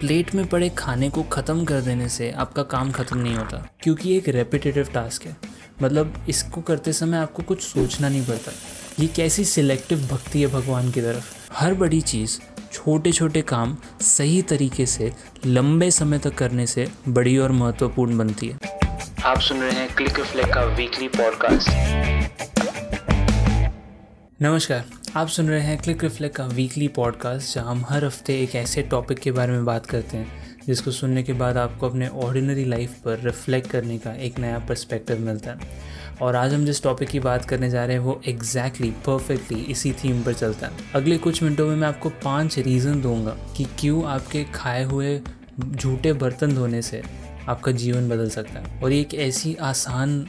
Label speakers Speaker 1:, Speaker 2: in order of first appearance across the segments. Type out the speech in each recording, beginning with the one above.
Speaker 1: Plate में पड़े खाने को ख़त्म कर देने से आपका काम ख़त्म नहीं होता क्योंकि एक रेपिटेटिव टास्क है। मतलब इसको करते समय आपको कुछ सोचना नहीं पड़ता। ये कैसी सिलेक्टिव भक्ति है भगवान की तरफ़। हर बड़ी चीज़ छोटे छोटे काम सही तरीके से लंबे समय तक करने से बड़ी और महत्वपूर्ण बनती है। आप सुन रहे हैं क्लिक का वीकली पॉडकास्ट नमस्कार आप सुन रहे हैं क्लिक रिफ्लेक्ट का वीकली पॉडकास्ट जहाँ हम हर हफ़्ते एक ऐसे टॉपिक के बारे में बात करते हैं जिसको सुनने के बाद आपको अपने ऑर्डिनरी लाइफ पर रिफ्लेक्ट करने का एक नया पर्सपेक्टिव मिलता है। और आज हम जिस टॉपिक की बात करने जा रहे हैं वो एग्जैक्टली exactly, परफेक्टली इसी थीम पर चलता है। अगले कुछ मिनटों में मैं आपको पाँच रीज़न दूँगा कि क्यों आपके खाए हुए झूठे बर्तन धोने से आपका जीवन बदल सकता है। और ये एक ऐसी आसान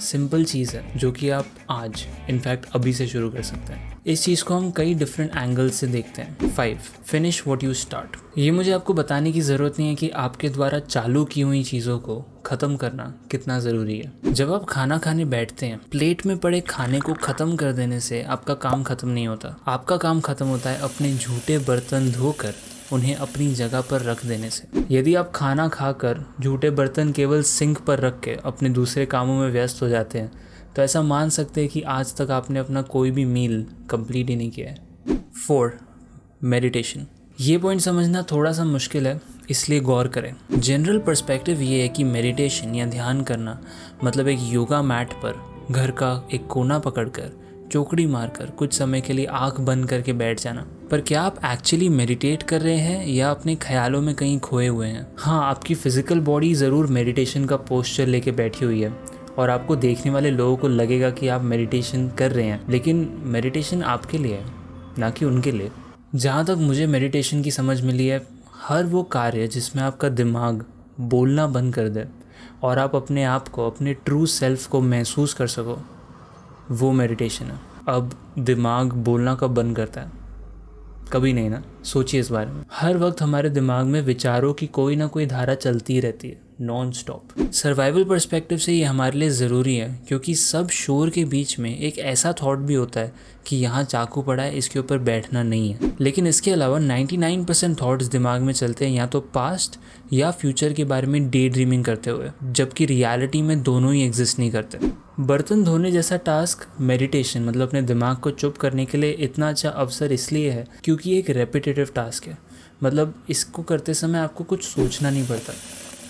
Speaker 1: सिंपल चीज़ है, जो कि आप आज इनफैक्ट अभी से शुरू कर सकते हैं। इस चीज़ को हम कई डिफरेंट एंगल से देखते हैं। Five finish what you start ये मुझे आपको बताने की ज़रूरत नहीं है कि आपके द्वारा चालू की हुई चीज़ों को ख़त्म करना कितना ज़रूरी है। जब आप खाना खाने बैठते हैं प्लेट में पड़े खाने को ख़त्म कर देने से आपका काम ख़त्म नहीं होता। आपका काम ख़त्म होता है अपने झूठे बर्तन धोकर। उन्हें अपनी जगह पर रख देने से। यदि आप खाना खाकर झूठे बर्तन केवल सिंक पर रख के अपने दूसरे कामों में व्यस्त हो जाते हैं तो ऐसा मान सकते हैं कि आज तक आपने अपना कोई भी मील कंप्लीट ही नहीं किया है। Four, meditation. ये पॉइंट समझना थोड़ा सा मुश्किल है, इसलिए गौर करें। जनरल पर्सपेक्टिव ये है कि मेडिटेशन या ध्यान करना मतलब एक योगा मैट पर घर का एक कोना पकड़कर, चौकड़ी मारकर, कुछ समय के लिए आँख बंद करके बैठ जाना। पर क्या आप एक्चुअली मेडिटेट कर रहे हैं या अपने ख्यालों में कहीं खोए हुए हैं? हाँ आपकी फ़िज़िकल बॉडी ज़रूर मेडिटेशन का पोस्चर लेके बैठी हुई है और आपको देखने वाले लोगों को लगेगा कि आप मेडिटेशन कर रहे हैं। लेकिन मेडिटेशन आपके लिए है, ना कि उनके लिए। जहाँ तक मुझे मेडिटेशन की समझ मिली है, हर वो कार्य जिसमें आपका दिमाग बोलना बंद कर दे और आप अपने आप को, अपने ट्रू सेल्फ को महसूस कर सको, वो मेडिटेशन है। अब दिमाग बोलना कब बंद करता है? कभी नहीं ना, सोचिए इस बारे में। हर वक्त हमारे दिमाग में विचारों की कोई ना कोई धारा चलती रहती है नॉन स्टॉप सर्वाइवल परस्पेक्टिव से ये हमारे लिए ज़रूरी है, क्योंकि सब शोर के बीच में एक ऐसा थॉट भी होता है कि यहाँ चाकू पड़ा है, इसके ऊपर बैठना नहीं है। लेकिन इसके अलावा 99% परसेंट थाट्स दिमाग में चलते हैं, या तो पास्ट या फ्यूचर के बारे में डे ड्रीमिंग करते हुए, जबकि रियलिटी में दोनों ही एग्जिस्ट नहीं करते। बर्तन धोने जैसा टास्क मेडिटेशन मतलब अपने दिमाग को चुप करने के लिए इतना अच्छा अवसर इसलिए है क्योंकि एक रेपिटेटिव टास्क है। मतलब इसको करते समय आपको कुछ सोचना नहीं पड़ता।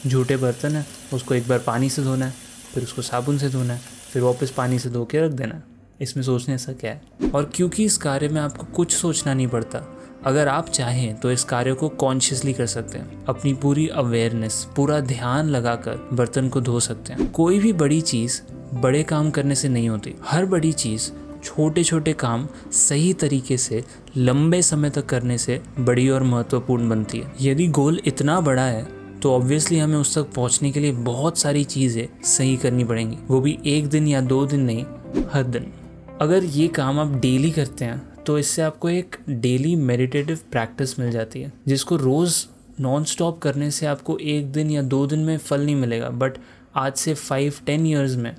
Speaker 1: झूठे बर्तन है, उसको एक बार पानी से धोना है, फिर उसको साबुन से धोना है, फिर वापस पानी से धो के रख देना है। इसमें सोचने ऐसा क्या है? और क्योंकि इस कार्य में आपको कुछ सोचना नहीं पड़ता अगर आप चाहें तो इस कार्य को कॉन्शियसली कर सकते हैं। अपनी पूरी अवेयरनेस पूरा ध्यान लगाकर बर्तन को धो सकते हैं। कोई भी बड़ी चीज़ बड़े काम करने से नहीं होती। हर बड़ी चीज़ छोटे छोटे काम सही तरीके से, लंबे समय तक करने से बड़ी और महत्वपूर्ण बनती है। यदि गोल इतना बड़ा है तो ऑब्वियसली हमें उस तक पहुँचने के लिए बहुत सारी चीज़ें सही करनी पड़ेंगी। वो भी एक दिन या दो दिन नहीं, हर दिन। अगर ये काम आप डेली करते हैं तो इससे आपको एक डेली मेडिटेटिव प्रैक्टिस मिल जाती है, जिसको रोज़ नॉन स्टॉप करने से आपको एक दिन या दो दिन में फल नहीं मिलेगा बट आज से फाइव टेन ईयर्स में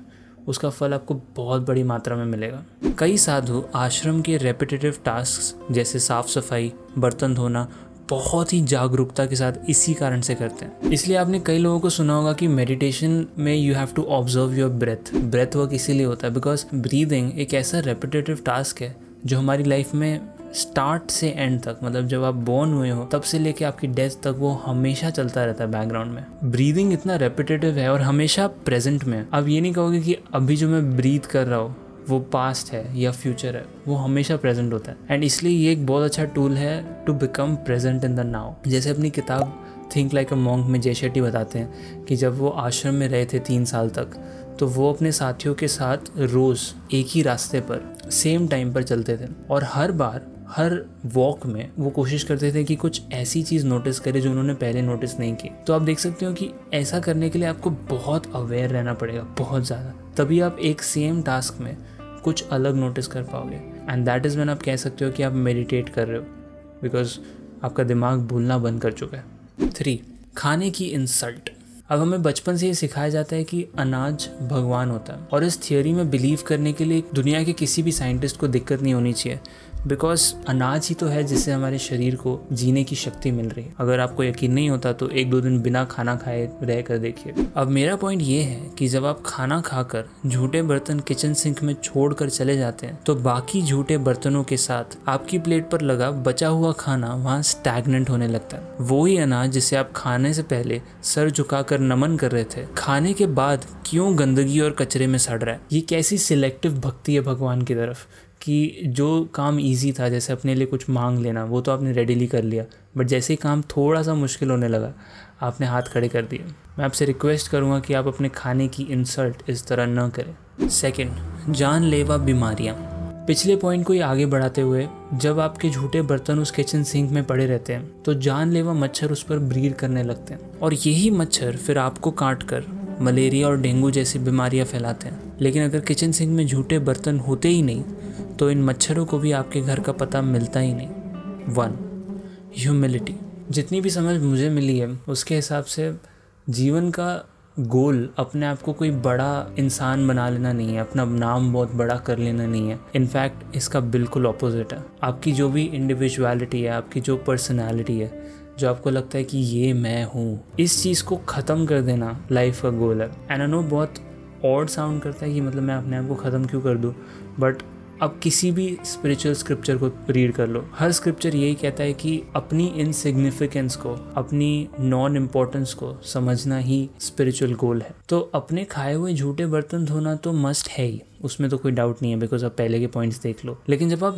Speaker 1: उसका फल आपको बहुत बड़ी मात्रा में मिलेगा। कई साधु आश्रम के रेपिटेटिव टास्क जैसे साफ़ सफ़ाई, बर्तन धोना, बहुत ही जागरूकता के साथ इसी कारण से करते हैं। इसलिए आपने कई लोगों को सुना होगा कि मेडिटेशन में you have to observe your breath breath work इसीलिए होता है बिकॉज़ ब्रीदिंग एक ऐसा रेपिटेटिव टास्क है जो हमारी लाइफ में स्टार्ट से एंड तक मतलब जब आप बोर्न हुए हो, तब से लेके आपकी डेथ तक वो हमेशा चलता रहता है बैकग्राउंड में। ब्रीदिंग इतना रेपिटेटिव है और हमेशा प्रेजेंट में अब ये नहीं कहोगे कि अभी जो मैं ब्रीथ कर रहा हूँ, वो पास्ट है या फ्यूचर है, वो हमेशा प्रेजेंट होता है। एंड इसलिए ये एक बहुत अच्छा टूल है to become present in the now जैसे अपनी किताब थिंक लाइक अ मॉन्क में जय शेट्टी बताते हैं कि जब वो आश्रम में रहे थे तीन साल तक तो वो अपने साथियों के साथ रोज़ एक ही रास्ते पर सेम टाइम पर चलते थे। और हर बार, हर वॉक में वो कोशिश करते थे कि कुछ ऐसी चीज़ नोटिस करे जो उन्होंने पहले नोटिस नहीं की। तो आप देख सकते हो कि ऐसा करने के लिए आपको बहुत अवेयर रहना पड़ेगा, बहुत ज़्यादा। तभी आप एक सेम टास्क में कुछ अलग नोटिस कर पाओगे। एंड दैट इज़ वैन आप कह सकते हो कि आप मेडिटेट कर रहे हो बिकॉज़ आपका दिमाग भूलना बंद कर चुका है। थ्री खाने की इंसल्ट अब हमें बचपन से ये सिखाया जाता है कि अनाज भगवान होता है। और इस थियोरी में बिलीव करने के लिए दुनिया के किसी भी साइंटिस्ट को दिक्कत नहीं होनी चाहिए। बिकॉज़ अनाज ही तो है जिससे हमारे शरीर को जीने की शक्ति मिल रही है। अगर आपको यकीन नहीं होता तो एक दो दिन बिना खाना खाए रह कर देखिए। अब मेरा पॉइंट ये है कि जब आप खाना खाकर झूठे बर्तन किचन सिंक में छोड़ कर चले जाते हैं तो बाकी झूठे बर्तनों के साथ आपकी प्लेट पर लगा बचा हुआ खाना वहाँ स्टैगनेंट होने लगता है। वो ही अनाज जिसे आप खाने से पहले सर झुकाकर नमन कर रहे थे, खाने के बाद क्यों गंदगी और कचरे में सड़ रहा है? ये कैसी सिलेक्टिव भक्ति है भगवान की तरफ़? कि जो काम इजी था, जैसे अपने लिए कुछ मांग लेना, वो तो आपने रेडीली कर लिया। बट जैसे ही काम थोड़ा सा मुश्किल होने लगा, आपने हाथ खड़े कर दिए। मैं आपसे रिक्वेस्ट करूँगा कि आप अपने खाने की इंसल्ट इस तरह न करें। सेकेंड जानलेवा बीमारियाँ। पिछले पॉइंट को ही आगे बढ़ाते हुए, जब आपके झूठे बर्तन उस किचन सिंक में पड़े रहते हैं तो जानलेवा मच्छर उस पर ब्रीड करने लगते हैं। और यही मच्छर फिर आपको काट कर मलेरिया और डेंगू जैसी बीमारियाँ फैलाते हैं। लेकिन अगर किचन सिंक में झूठे बर्तन होते ही नहीं तो इन मच्छरों को भी आपके घर का पता मिलता ही नहीं। वन ह्यूमिलिटी जितनी भी समझ मुझे मिली है, उसके हिसाब से जीवन का गोल अपने आप को कोई बड़ा इंसान बना लेना नहीं है, अपना नाम बहुत बड़ा कर लेना नहीं है। इनफैक्ट इसका बिल्कुल ऑपोजिट है। आपकी जो भी इंडिविजुअलिटी है, आपकी जो पर्सनैलिटी है, जो आपको लगता है कि ये मैं हूँ, इस चीज़ को ख़त्म कर देना लाइफ का गोल है। एंड आई नो बहुत ऑड साउंड करता है कि मतलब मैं अपने आप को ख़त्म क्यों कर दूँ बट अब किसी भी स्पिरिचुअल स्क्रिप्चर को रीड कर लो। हर स्क्रिप्चर यही कहता है कि अपनी इनसिग्निफिकेंस को, अपनी नॉन इम्पोर्टेंस को समझना ही स्पिरिचुअल गोल है। तो अपने खाए हुए झूठे बर्तन धोना तो मस्ट है ही। उसमें तो कोई डाउट नहीं है बिकॉज़ आप पहले के पॉइंट्स देख लो। लेकिन जब आप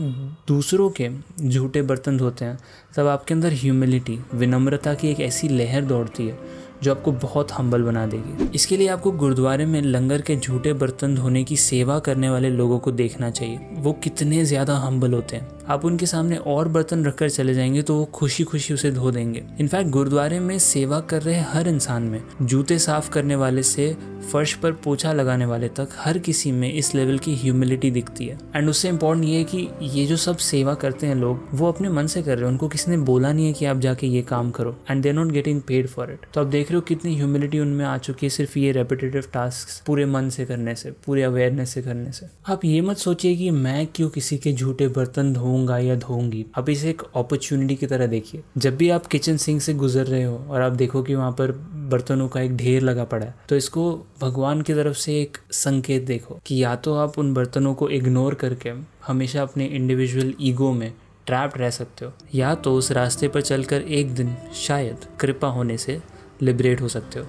Speaker 1: दूसरों के झूठे बर्तन धोते हैं, तब आपके अंदर ह्यूमिलिटी विनम्रता की एक ऐसी लहर दौड़ती है जो आपको बहुत हम्बल बना देगी। इसके लिए आपको गुरुद्वारे में लंगर के झूठे बर्तन धोने की सेवा करने वाले लोगों को देखना चाहिए। वो कितने ज़्यादा हम्बल होते हैं। आप उनके सामने और बर्तन रखकर चले जाएँगे तो वो खुशी खुशी उसे धो देंगे। इनफैक्ट गुरुद्वारे में सेवा कर रहे हर इंसान में, जूते साफ़ करने वाले से, फर्श पर पोछा लगाने वाले तक, हर किसी में इस लेवल की ह्यूमिलिटी दिखती है। एंड उससे इम्पोर्टेंट ये है कि ये जो सब सेवा करते हैं लोग, वो अपने मन से कर रहे हैं। उनको किसी ने बोला नहीं है कि आप जाके ये काम करो। And they not getting paid for it तो आप देख रहे हो कितनी ह्यूमिलिटी उनमें आ चुकी है, सिर्फ़ ये रेपिटेटिव टास्क पूरे मन से करने से, पूरे अवेयरनेस से करने से। आप ये मत सोचिए कि मैं क्यों किसी के झूठे बर्तन धोऊँगा या धोऊँगी अब इसे एक अपॉर्चुनिटी की तरह देखिए। जब भी आप किचन सिंक से गुजर रहे हो और आप देखो कि वहाँ पर बर्तनों का एक ढेर लगा पड़ा है तो इसको भगवान की तरफ़ से एक संकेत देखो कि या तो आप उन बर्तनों को इग्नोर करके हमेशा अपने इंडिविजुअल ईगो में ट्रैप्ड रह सकते हो, या तो उस रास्ते पर चलकर एक दिन शायद कृपा होने से लिबरेट हो सकते हो।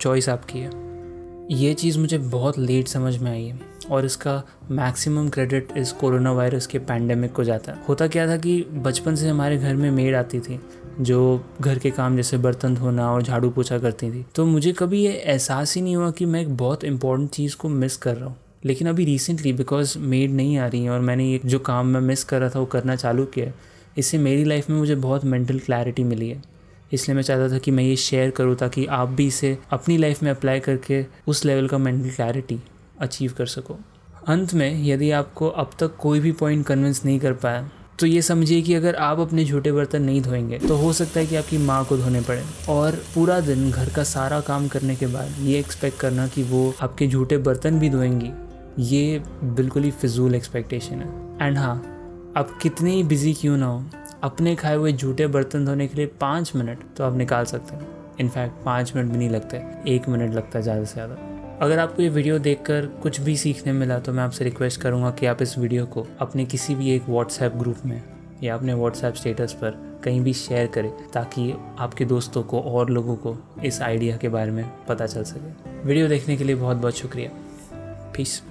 Speaker 1: चॉइस आपकी है। ये चीज़ मुझे बहुत लेट समझ में आई है और इसका मैक्सिमम क्रेडिट इस कोरोना वायरस के पैंडमिक को जाता। है होता क्या था कि बचपन से हमारे घर में मेड आती थी, जो घर के काम जैसे बर्तन धोना और झाड़ू पोछा करती थी। तो मुझे कभी ये एहसास ही नहीं हुआ कि मैं एक बहुत इंपॉर्टेंट चीज़ को मिस कर रहा हूँ। लेकिन अभी रिसेंटली बिकॉज़ मेड नहीं आ रही है और मैंने ये जो काम मैं मिस कर रहा था वो करना चालू किया इससे मेरी लाइफ में मुझे बहुत मेंटल क्लैरिटी मिली है। इसलिए मैं चाहता था कि मैं ये शेयर करूँ ताकि आप भी इसे अपनी लाइफ में अप्लाई करके उस लेवल का मेंटल क्लैरिटी अचीव कर सको। अंत में, यदि आपको अब तक कोई भी पॉइंट कन्विंस नहीं कर पाया तो ये समझिए कि अगर आप अपने झूठे बर्तन नहीं धोएँगे तो हो सकता है कि आपकी माँ को धोने पड़े। और पूरा दिन घर का सारा काम करने के बाद ये एक्सपेक्ट करना कि वो आपके झूठे बर्तन भी धोएँगी, ये बिल्कुल ही फिजूल एक्सपेक्टेशन है। एंड हाँ आप कितने ही बिज़ी क्यों ना हो अपने खाए हुए झूठे बर्तन धोने के लिए पाँच मिनट तो आप निकाल सकते हैं। इनफैक्ट पाँच मिनट भी नहीं लगते, एक मिनट लगता है ज़्यादा से ज़्यादा। अगर आपको ये वीडियो देखकर कुछ भी सीखने मिला तो मैं आपसे रिक्वेस्ट करूँगा कि आप इस वीडियो को अपने किसी भी एक व्हाट्सएप ग्रुप में या अपने व्हाट्सएप स्टेटस पर कहीं भी शेयर करें, ताकि आपके दोस्तों को और लोगों को इस आइडिया के बारे में पता चल सके। वीडियो देखने के लिए बहुत बहुत शुक्रिया। पीस